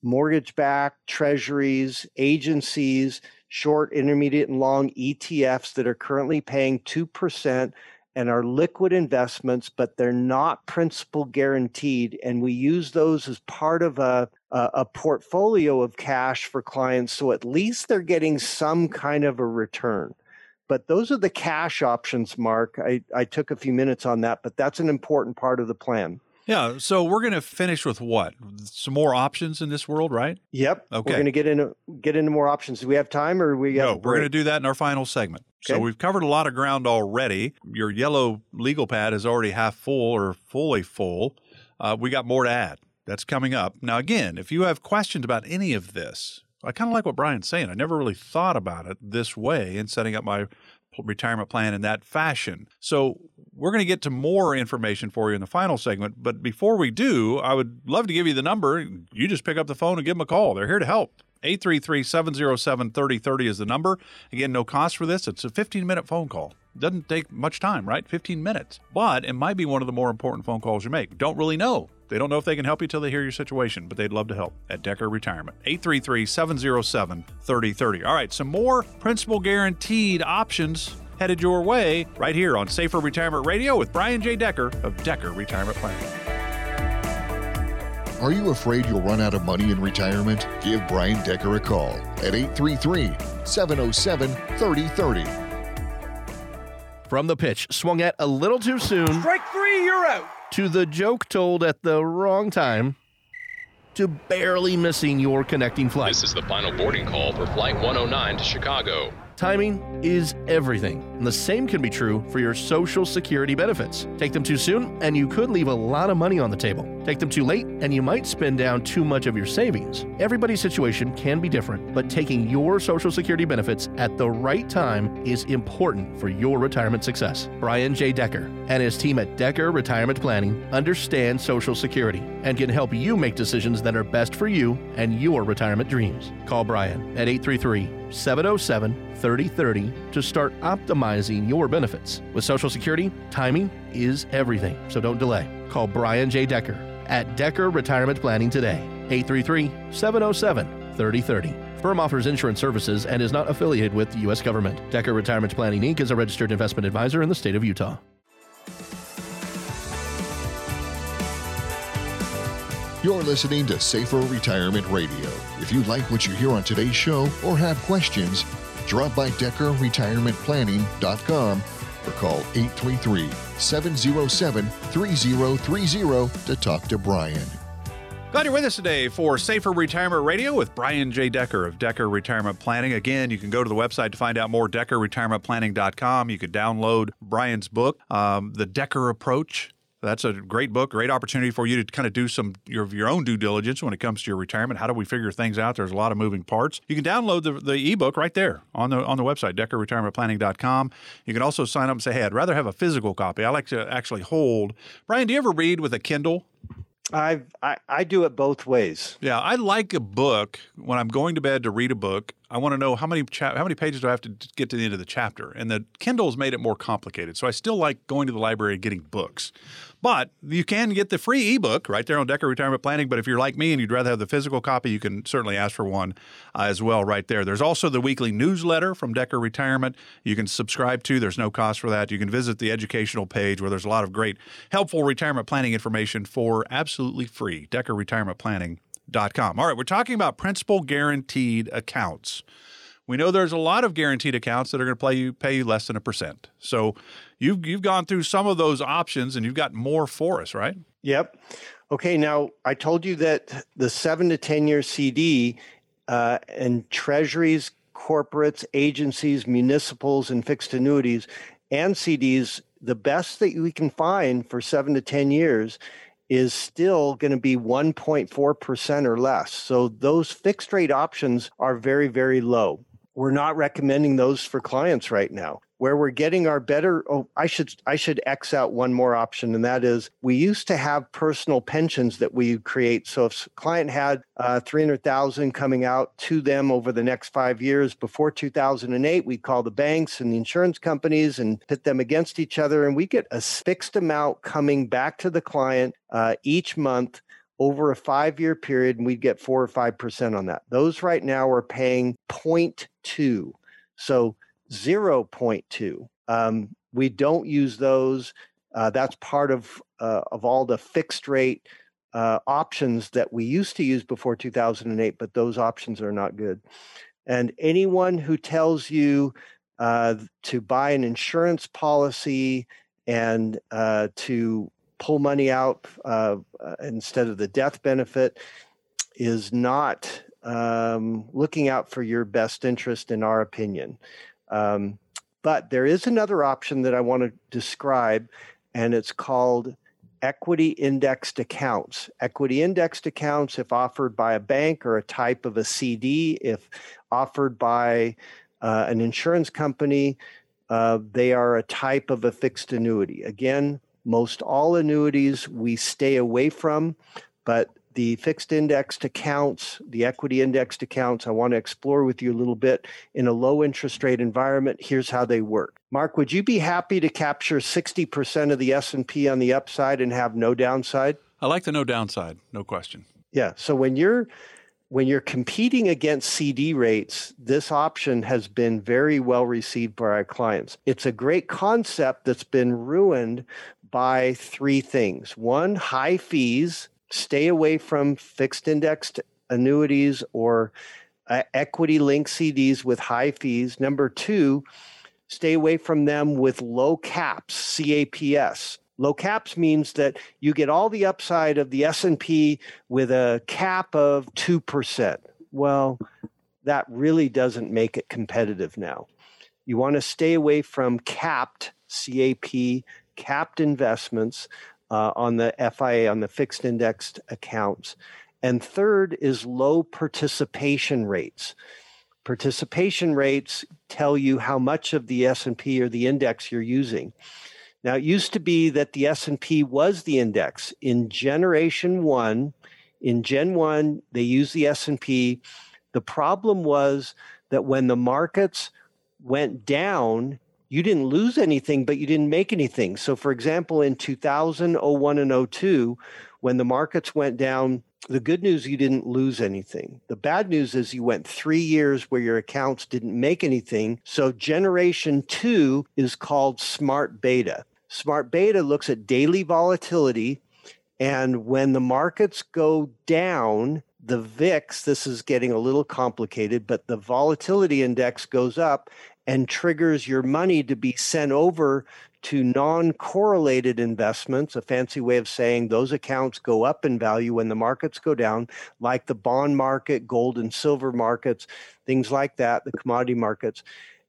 mortgage backed treasuries, agencies, short, intermediate, and long ETFs that are currently paying 2% and are liquid investments, but they're not principal guaranteed. And we use those as part of a, a, portfolio of cash for clients. So at least they're getting some kind of a return. But those are the cash options, Mark. I, I took a few minutes on that, but that's an important part of the plan. Yeah. So we're going to finish with what? Some more options in this world, right? Yep. Okay. We're going to get into get into more options. Do we have time, or we? No, we're going to do that in our final segment. Okay. So we've covered a lot of ground already. Your yellow legal pad is already half full or fully full. Uh, we got more to add. That's coming up. Now, again, if you have questions about any of this, I kind of like what Brian's saying. I never really thought about it this way in setting up my retirement plan in that fashion. So we're going to get to more information for you in the final segment. But before we do, I would love to give you the number. You just pick up the phone and give them a call. They're here to help. 833 707 3030 is the number. Again, no cost for this. It's a 15 minute phone call. Doesn't take much time, right? 15 minutes. But it might be one of the more important phone calls you make. Don't really know. They don't know if they can help you till they hear your situation, but they'd love to help at Decker Retirement. 833 707 3030. All right, some more principal guaranteed options headed your way right here on Safer Retirement Radio with Brian J. Decker of Decker Retirement Planning. Are you afraid you'll run out of money in retirement? Give Brian Decker a call at 833 707 3030. From the pitch, swung at a little too soon. Strike three, you're out. To the joke told at the wrong time. To barely missing your connecting flight. This is the final boarding call for Flight 109 to Chicago. Timing is everything, and the same can be true for your Social Security benefits. Take them too soon, and you could leave a lot of money on the table. Take them too late, and you might spend down too much of your savings. Everybody's situation can be different, but taking your Social Security benefits at the right time is important for your retirement success. Brian J. Decker and his team at Decker Retirement Planning understand Social Security and can help you make decisions that are best for you and your retirement dreams. Call Brian at 833 707 3030 to start optimizing your benefits. With Social Security, timing is everything, so don't delay. Call Brian J. Decker at Decker Retirement Planning today. 833 707 3030. Firm offers insurance services and is not affiliated with the U.S. government. Decker Retirement Planning Inc. is a registered investment advisor in the state of Utah. You're listening to Safer Retirement Radio. If you like what you hear on today's show or have questions, drop by DeckerRetirementPlanning.com or call 833 707 3030 to talk to Brian. Glad you're with us today for Safer Retirement Radio with Brian J. Decker of Decker Retirement Planning. Again, you can go to the website to find out more, DeckerRetirementPlanning.com. You could download Brian's book, um, The Decker Approach. That's a great book, great opportunity for you to kind of do some your, your own due diligence when it comes to your retirement. How do we figure things out? There's a lot of moving parts. You can download the, the ebook right there on the on the website, DeckerRetirementPlanning.com. You can also sign up and say, hey, I'd rather have a physical copy. I like to actually hold. Brian, do you ever read with a Kindle? I've, I I do it both ways. Yeah, I like a book when I'm going to bed to read a book. I want to know how many cha- how many pages do I have to get to the end of the chapter, and the Kindle's made it more complicated. So I still like going to the library and getting books. But you can get the free ebook right there on Decker Retirement Planning. But if you're like me and you'd rather have the physical copy, you can certainly ask for one uh, as well right there. There's also the weekly newsletter from Decker Retirement you can subscribe to. There's no cost for that. You can visit the educational page where there's a lot of great, helpful retirement planning information for absolutely free. DeckerRetirementPlanning.com. All right, we're talking about principal guaranteed accounts. We know there's a lot of guaranteed accounts that are going to pay you pay you less than a percent. So you've you've gone through some of those options and you've got more for us, right? Yep. Okay. Now I told you that the seven to ten year CD uh, and treasuries, corporates, agencies, municipals, and fixed annuities and CDs, the best that we can find for seven to ten years is still going to be 1.4% or less. So those fixed rate options are very, very low. we're not recommending those for clients right now where we're getting our better oh i should i should x out one more option and that is we used to have personal pensions that we create. So if a client had uh, 300000 coming out to them over the next five years before 2008 we'd call the banks and the insurance companies and pit them against each other and we get a fixed amount coming back to the client uh, each month over a five year period and we'd get four or five percent on that. Those right now are paying 0.2 so 0.2. Um, we don't use those. Uh, that's part of uh, of all the fixed rate uh, options that we used to use before 2008, but those options are not good. And anyone who tells you uh, to buy an insurance policy and uh, to pull money out uh, instead of the death benefit is not um, looking out for your best interest, in our opinion. Um, but there is another option that I want to describe, and it's called equity indexed accounts. Equity indexed accounts, if offered by a bank or a type of a CD, if offered by uh, an insurance company, uh, they are a type of a fixed annuity. Again, most all annuities we stay away from, but the fixed indexed accounts, the equity indexed accounts, I want to explore with you a little bit in a low interest rate environment. Here's how they work. Mark, would you be happy to capture 60% of the S&P on the upside and have no downside? I like the no downside, no question. Yeah, so when you're when you're competing against CD rates, this option has been very well received by our clients. It's a great concept that's been ruined by three things. One, high fees stay away from fixed indexed annuities or uh, equity linked CDs with high fees. Number two, stay away from them with low caps, CAPS. Low caps means that you get all the upside of the S&P with a cap of 2%. Well, that really doesn't make it competitive now. You want to stay away from capped CAP, capped investments uh, on the FIA, on the fixed indexed accounts. And third is low participation rates. Participation rates tell you how much of the S&P or the index you're using. Now it used to be that the S&P was the index. In generation 1, in gen 1 they used the S&P. The problem was that when the markets went down, you didn't lose anything, but you didn't make anything. So, for example, in 2000, 01, and 02, when the markets went down, the good news, you didn't lose anything. The bad news is you went three years where your accounts didn't make anything. So, generation two is called smart beta. Smart beta looks at daily volatility. And when the markets go down, the VIX, this is getting a little complicated, but the volatility index goes up and triggers your money to be sent over to non correlated investments, a fancy way of saying those accounts go up in value when the markets go down, like the bond market, gold and silver markets, things like that, the commodity markets.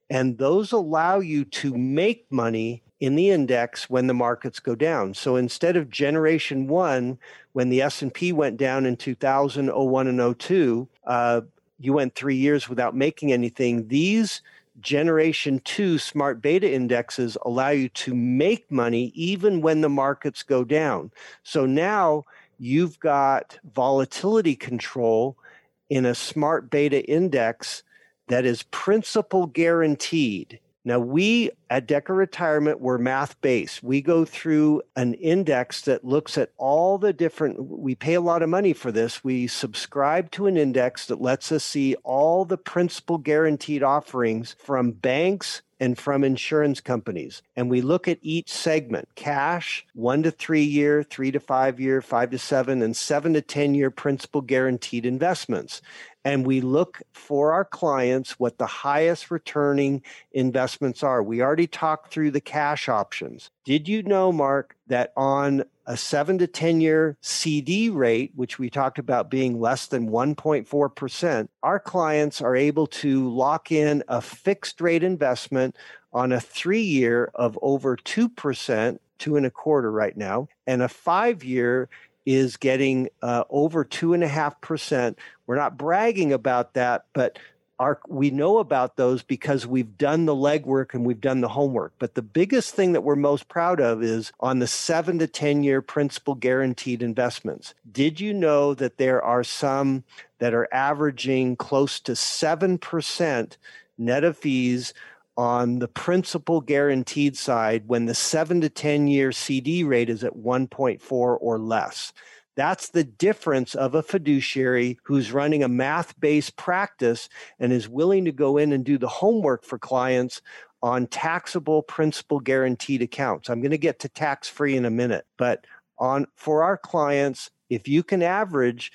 And those allow you to make money in the index when the markets go down. So instead of generation one, when the S&P went down in 2000, 01, and 02, uh, you went three years without making anything. These generation two smart beta indexes allow you to make money even when the markets go down. So now you've got volatility control in a smart beta index that is principal guaranteed. Now, we at Decker Retirement, we're math based. We go through an index that looks at all the different, we pay a lot of money for this. We subscribe to an index that lets us see all the principal guaranteed offerings from banks and from insurance companies. And we look at each segment cash, one to three year, three to five year, five to seven, and seven to 10 year principal guaranteed investments and we look for our clients what the highest returning investments are. We already talked through the cash options. Did you know, Mark, that on a seven to 10 year CD rate, which we talked about being less than 1.4%, our clients are able to lock in a fixed rate investment on a three year of over 2%, two and a quarter right now, and a five year is getting uh, over 2.5% we're not bragging about that, but our, we know about those because we've done the legwork and we've done the homework. But the biggest thing that we're most proud of is on the seven to 10 year principal guaranteed investments. Did you know that there are some that are averaging close to 7% net of fees on the principal guaranteed side when the seven to 10 year CD rate is at 1.4 or less? That's the difference of a fiduciary who's running a math based practice and is willing to go in and do the homework for clients on taxable principal guaranteed accounts. I'm going to get to tax free in a minute, but on for our clients, if you can average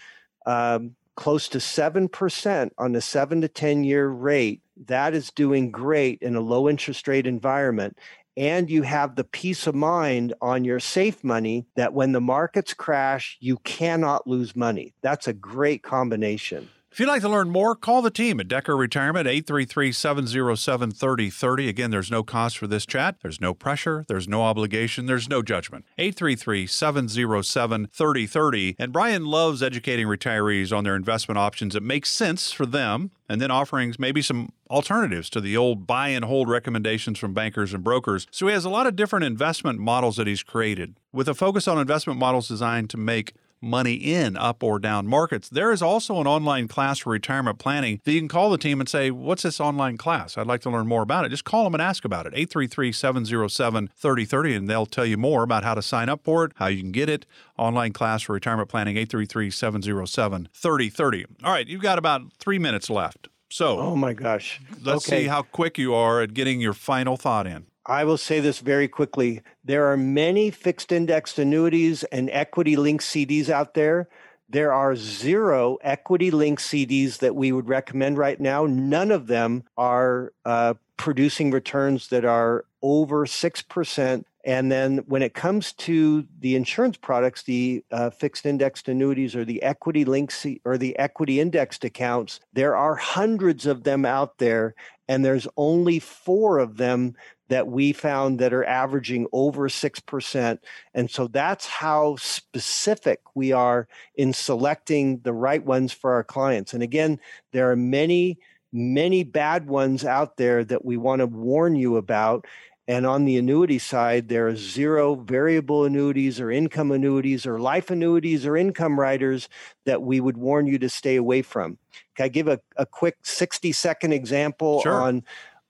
um, close to 7% on the 7 to 10 year rate, that is doing great in a low interest rate environment and you have the peace of mind on your safe money that when the markets crash, you cannot lose money. That's a great combination. If you'd like to learn more, call the team at Decker Retirement, 833 707 3030. Again, there's no cost for this chat. There's no pressure. There's no obligation. There's no judgment. 833 707 3030. And Brian loves educating retirees on their investment options that make sense for them and then offering maybe some alternatives to the old buy and hold recommendations from bankers and brokers. So he has a lot of different investment models that he's created with a focus on investment models designed to make money in up or down markets. There is also an online class for retirement planning that you can call the team and say, What's this online class? I'd like to learn more about it. Just call them and ask about it. 833 707 3030, and they'll tell you more about how to sign up for it, how you can get it. Online class for retirement planning, 833 707 3030. All right, you've got about three minutes left. So, oh my gosh. Let's okay. see how quick you are at getting your final thought in. I will say this very quickly. There are many fixed indexed annuities and equity linked CDs out there. There are zero equity linked CDs that we would recommend right now. None of them are uh, producing returns that are over 6%. And then when it comes to the insurance products, the uh, fixed indexed annuities or the equity linked or the equity indexed accounts, there are hundreds of them out there. And there's only four of them that we found that are averaging over 6%. And so that's how specific we are in selecting the right ones for our clients. And again, there are many, many bad ones out there that we want to warn you about. And on the annuity side, there are zero variable annuities or income annuities or life annuities or income riders that we would warn you to stay away from. Can I give a, a quick 60 second example sure. on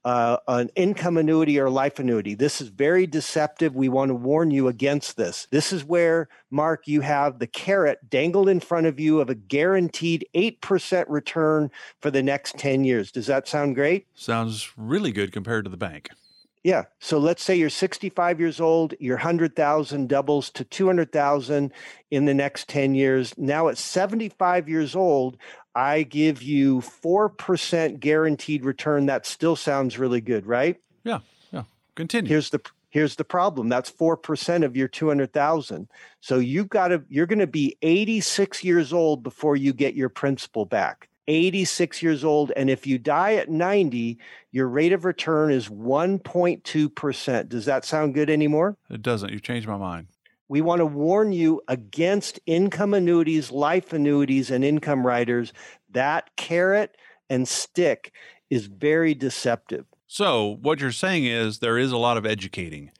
uh, an income annuity or life annuity. This is very deceptive. We want to warn you against this. This is where, Mark, you have the carrot dangled in front of you of a guaranteed 8% return for the next 10 years. Does that sound great? Sounds really good compared to the bank. Yeah. So let's say you're 65 years old, your 100,000 doubles to 200,000 in the next 10 years. Now at 75 years old, I give you 4% guaranteed return. That still sounds really good, right? Yeah. Yeah. Continue. Here's the here's the problem. That's 4% of your 200,000. So you've got to you're going to be 86 years old before you get your principal back. 86 years old and if you die at 90, your rate of return is 1.2%. Does that sound good anymore? It doesn't. You changed my mind we want to warn you against income annuities, life annuities, and income riders. That carrot and stick is very deceptive. So, what you're saying is there is a lot of educating.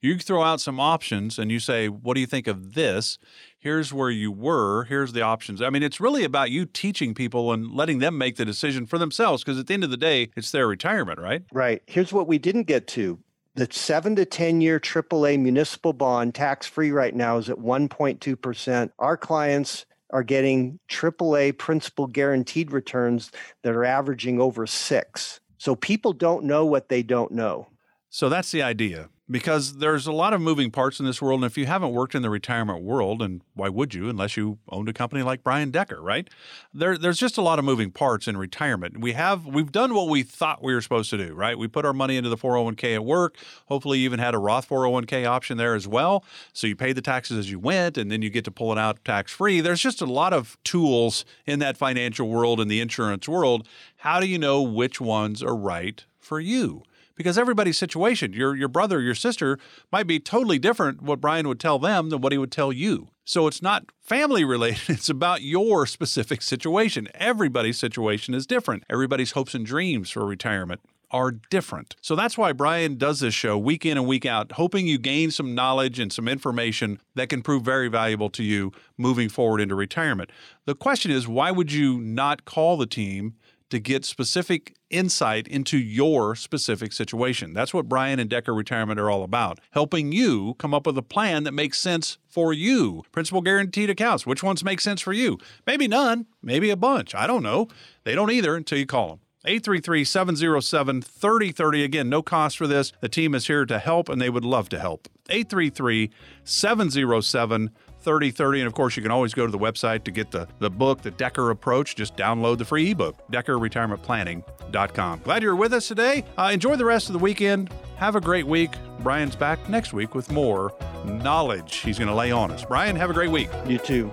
You throw out some options and you say, What do you think of this? Here's where you were. Here's the options. I mean, it's really about you teaching people and letting them make the decision for themselves because at the end of the day, it's their retirement, right? Right. Here's what we didn't get to the seven to 10 year AAA municipal bond tax free right now is at 1.2%. Our clients are getting AAA principal guaranteed returns that are averaging over six. So people don't know what they don't know. So that's the idea because there's a lot of moving parts in this world. And if you haven't worked in the retirement world, and why would you unless you owned a company like Brian Decker, right? There, there's just a lot of moving parts in retirement. We have we've done what we thought we were supposed to do, right? We put our money into the 401k at work. Hopefully, you even had a Roth 401k option there as well. So you pay the taxes as you went, and then you get to pull it out tax free. There's just a lot of tools in that financial world and the insurance world. How do you know which ones are right for you? Because everybody's situation, your your brother, your sister might be totally different what Brian would tell them than what he would tell you. So it's not family related, *laughs* it's about your specific situation. Everybody's situation is different. Everybody's hopes and dreams for retirement are different. So that's why Brian does this show week in and week out, hoping you gain some knowledge and some information that can prove very valuable to you moving forward into retirement. The question is, why would you not call the team to get specific insight into your specific situation. That's what Brian and Decker Retirement are all about, helping you come up with a plan that makes sense for you. Principal guaranteed accounts, which ones make sense for you? Maybe none, maybe a bunch. I don't know. They don't either until you call them. 833 707 3030. Again, no cost for this. The team is here to help and they would love to help. 833 707 3030. And of course, you can always go to the website to get the, the book, The Decker Approach. Just download the free ebook, DeckerRetirementPlanning.com. Glad you're with us today. Uh, enjoy the rest of the weekend. Have a great week. Brian's back next week with more knowledge he's going to lay on us. Brian, have a great week. You too.